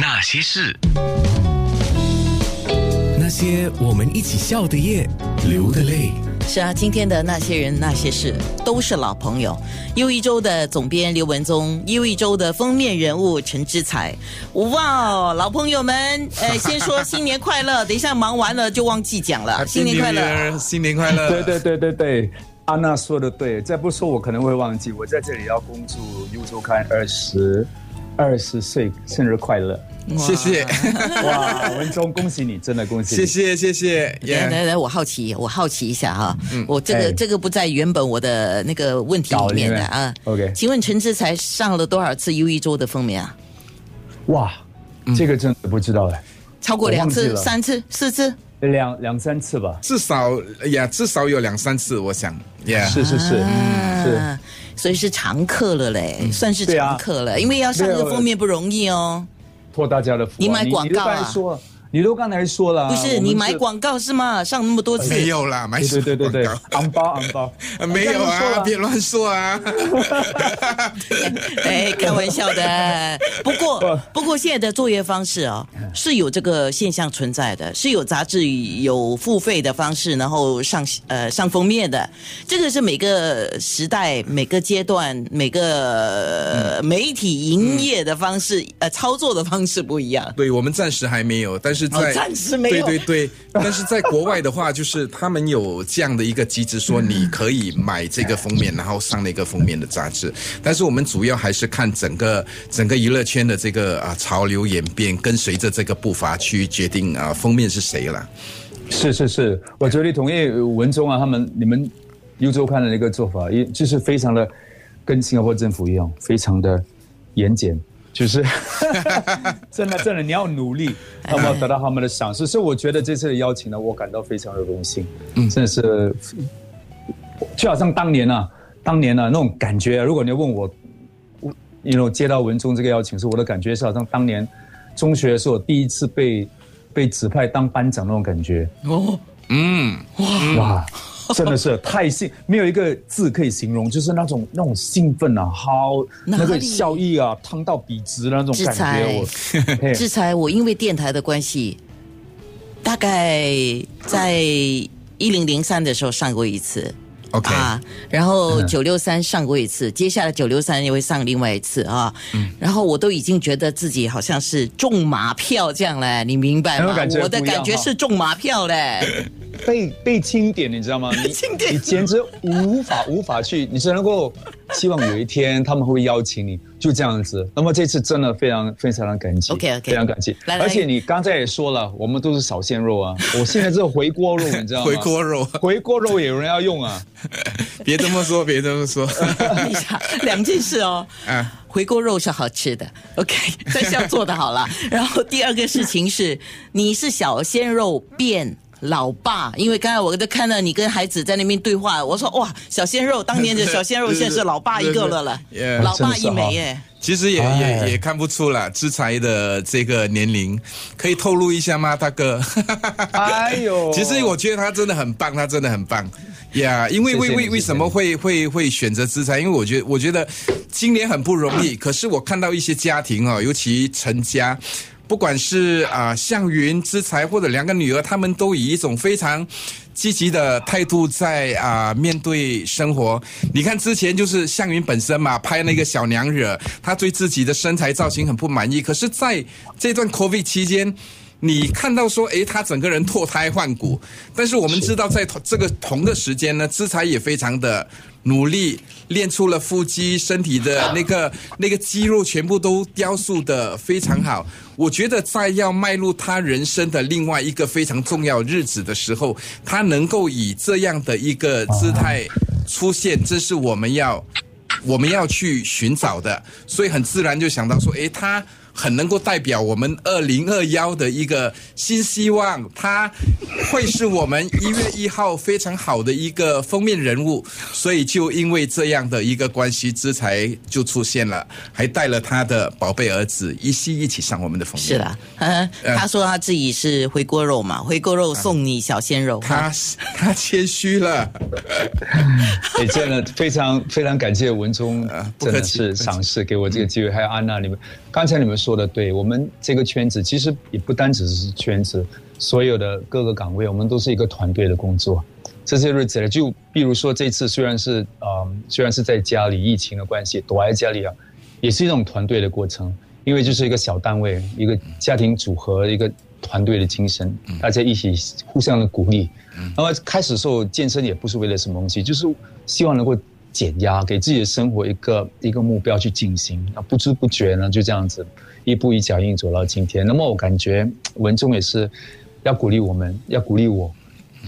那些事，那些我们一起笑的夜，流的泪。是啊，今天的那些人那些事都是老朋友。又一周的总编刘文宗，又一周的封面人物陈之才。哇哦，老朋友们，呃，先说新年快乐。等一下忙完了就忘记讲了，新年快乐，新年快乐。对对对对对，安娜说的对，再不说我可能会忘记。我在这里要恭祝优周刊二十二十岁生日快乐。谢谢，哇，文忠，恭喜你，真的恭喜！谢谢谢谢。来来来，我好奇，我好奇一下哈，我这个这个不在原本我的那个问题里面的啊。OK，请问陈志才上了多少次优一周的封面啊？哇，这个真的不知道哎，超过两次、三次、四次，两两三次吧，至少呀，至少有两三次，我想，是是是。是，所以是常客了嘞，算是常客了，因为要上个封面不容易哦。托大家的福，你买广告啊？你都刚才说了，不是你买广告是吗？上那么多次没有啦，买对对对对，昂包昂包，没有啊，别乱说啊！哎，开玩笑的。不过不过现在的作业方式哦，是有这个现象存在的，是有杂志有付费的方式，然后上呃上封面的。这个是每个时代、每个阶段、每个媒体营业的方式呃操作的方式不一样。对我们暂时还没有，但是。是在暂时没有对对对，但是在国外的话，就是他们有这样的一个机制，说你可以买这个封面，然后上那个封面的杂志。但是我们主要还是看整个整个娱乐圈的这个啊潮流演变，跟随着这个步伐去决定啊封面是谁了。是是是，我绝对同意文中啊他们你们优周刊的那个做法，也就是非常的跟新加坡政府一样，非常的严谨。就是 真的，真的，你要努力，那么得到他们的赏识。所以我觉得这次的邀请呢，我感到非常的荣幸。嗯，真的是，就好像当年啊，当年啊那种感觉。如果你要问我，我，你有接到文中这个邀请，是我的感觉是好像当年中学的时候第一次被被指派当班长那种感觉。哦，嗯，哇哇。真的是太兴，没有一个字可以形容，就是那种那种兴奋啊，好那个笑意啊，烫到笔直那种感觉。我制裁，我因为电台的关系，大概在一零零三的时候上过一次。OK，啊，然后九六三上过一次，接下来九六三也会上另外一次啊。嗯，然后我都已经觉得自己好像是中马票这样嘞，你明白吗？我的感觉是中马票嘞。被被钦点，你知道吗？你你简直无法无法去，你只能够希望有一天他们会邀请你，就这样子。那么这次真的非常非常的感激，OK OK，非常感激。而且你刚才也说了，我们都是少鲜肉啊，我现在是回锅肉，你知道吗？回锅肉，回锅肉也有人要用啊。别这么说，别这么说。一 下两件事哦。啊，回锅肉是好吃的，OK，这下做的好了。然后第二个事情是，你是小鲜肉变。老爸，因为刚才我都看到你跟孩子在那边对话，我说哇，小鲜肉，当年的小鲜肉，现在是老爸一个了了，老爸一枚耶。其实也也也看不出了，志才的这个年龄，可以透露一下吗，大哥？哎呦，其实我觉得他真的很棒，他真的很棒呀。因为为为为什么会会会选择志才？因为我觉得我觉得今年很不容易，可是我看到一些家庭啊，尤其成家。不管是啊，向云之才或者两个女儿，他们都以一种非常积极的态度在啊面对生活。你看之前就是向云本身嘛，拍那个小娘惹，她对自己的身材造型很不满意。可是在这段 COVID 期间，你看到说，诶，他整个人脱胎换骨。但是我们知道，在这个同的时间呢，之才也非常的。努力练出了腹肌，身体的那个那个肌肉全部都雕塑的非常好。我觉得在要迈入他人生的另外一个非常重要日子的时候，他能够以这样的一个姿态出现，这是我们要我们要去寻找的。所以很自然就想到说，诶，他。很能够代表我们二零二幺的一个新希望，他会是我们一月一号非常好的一个封面人物，所以就因为这样的一个关系，之才就出现了，还带了他的宝贝儿子一西一起上我们的封面。是的，嗯，他说他自己是回锅肉嘛，回锅肉送你小鲜肉。他他谦虚了，也 真的非常非常感谢文忠，真的是赏识给我这个机会，还有安娜你们，刚才你们说。说的对，我们这个圈子其实也不单只是圈子，所有的各个岗位，我们都是一个团队的工作。这些日子呢，就比如说这次虽然是呃，虽然是在家里疫情的关系躲在家里啊，也是一种团队的过程，因为就是一个小单位，一个家庭组合，一个团队的精神，大家一起互相的鼓励。那么开始时候健身也不是为了什么东西，就是希望能够减压，给自己的生活一个一个目标去进行。那，不知不觉呢就这样子一步一脚印走到今天。那么我感觉文中也是要鼓励我们，要鼓励我。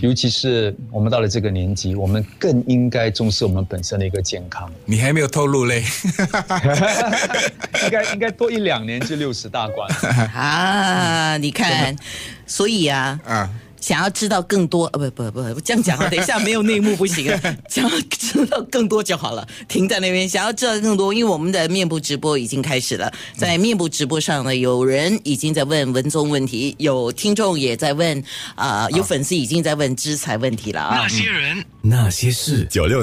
尤其是我们到了这个年纪，我们更应该重视我们本身的一个健康。你还没有透露嘞，应该应该多一两年就六十大关啊！你看，所以啊，啊。想要知道更多，呃，不不不，这样讲啊，等一下没有内幕不行啊。想要知道更多就好了，停在那边。想要知道更多，因为我们的面部直播已经开始了，在面部直播上呢，有人已经在问文综问题，有听众也在问，啊，有粉丝已经在问知财问题了啊。那些人，那些事，九六。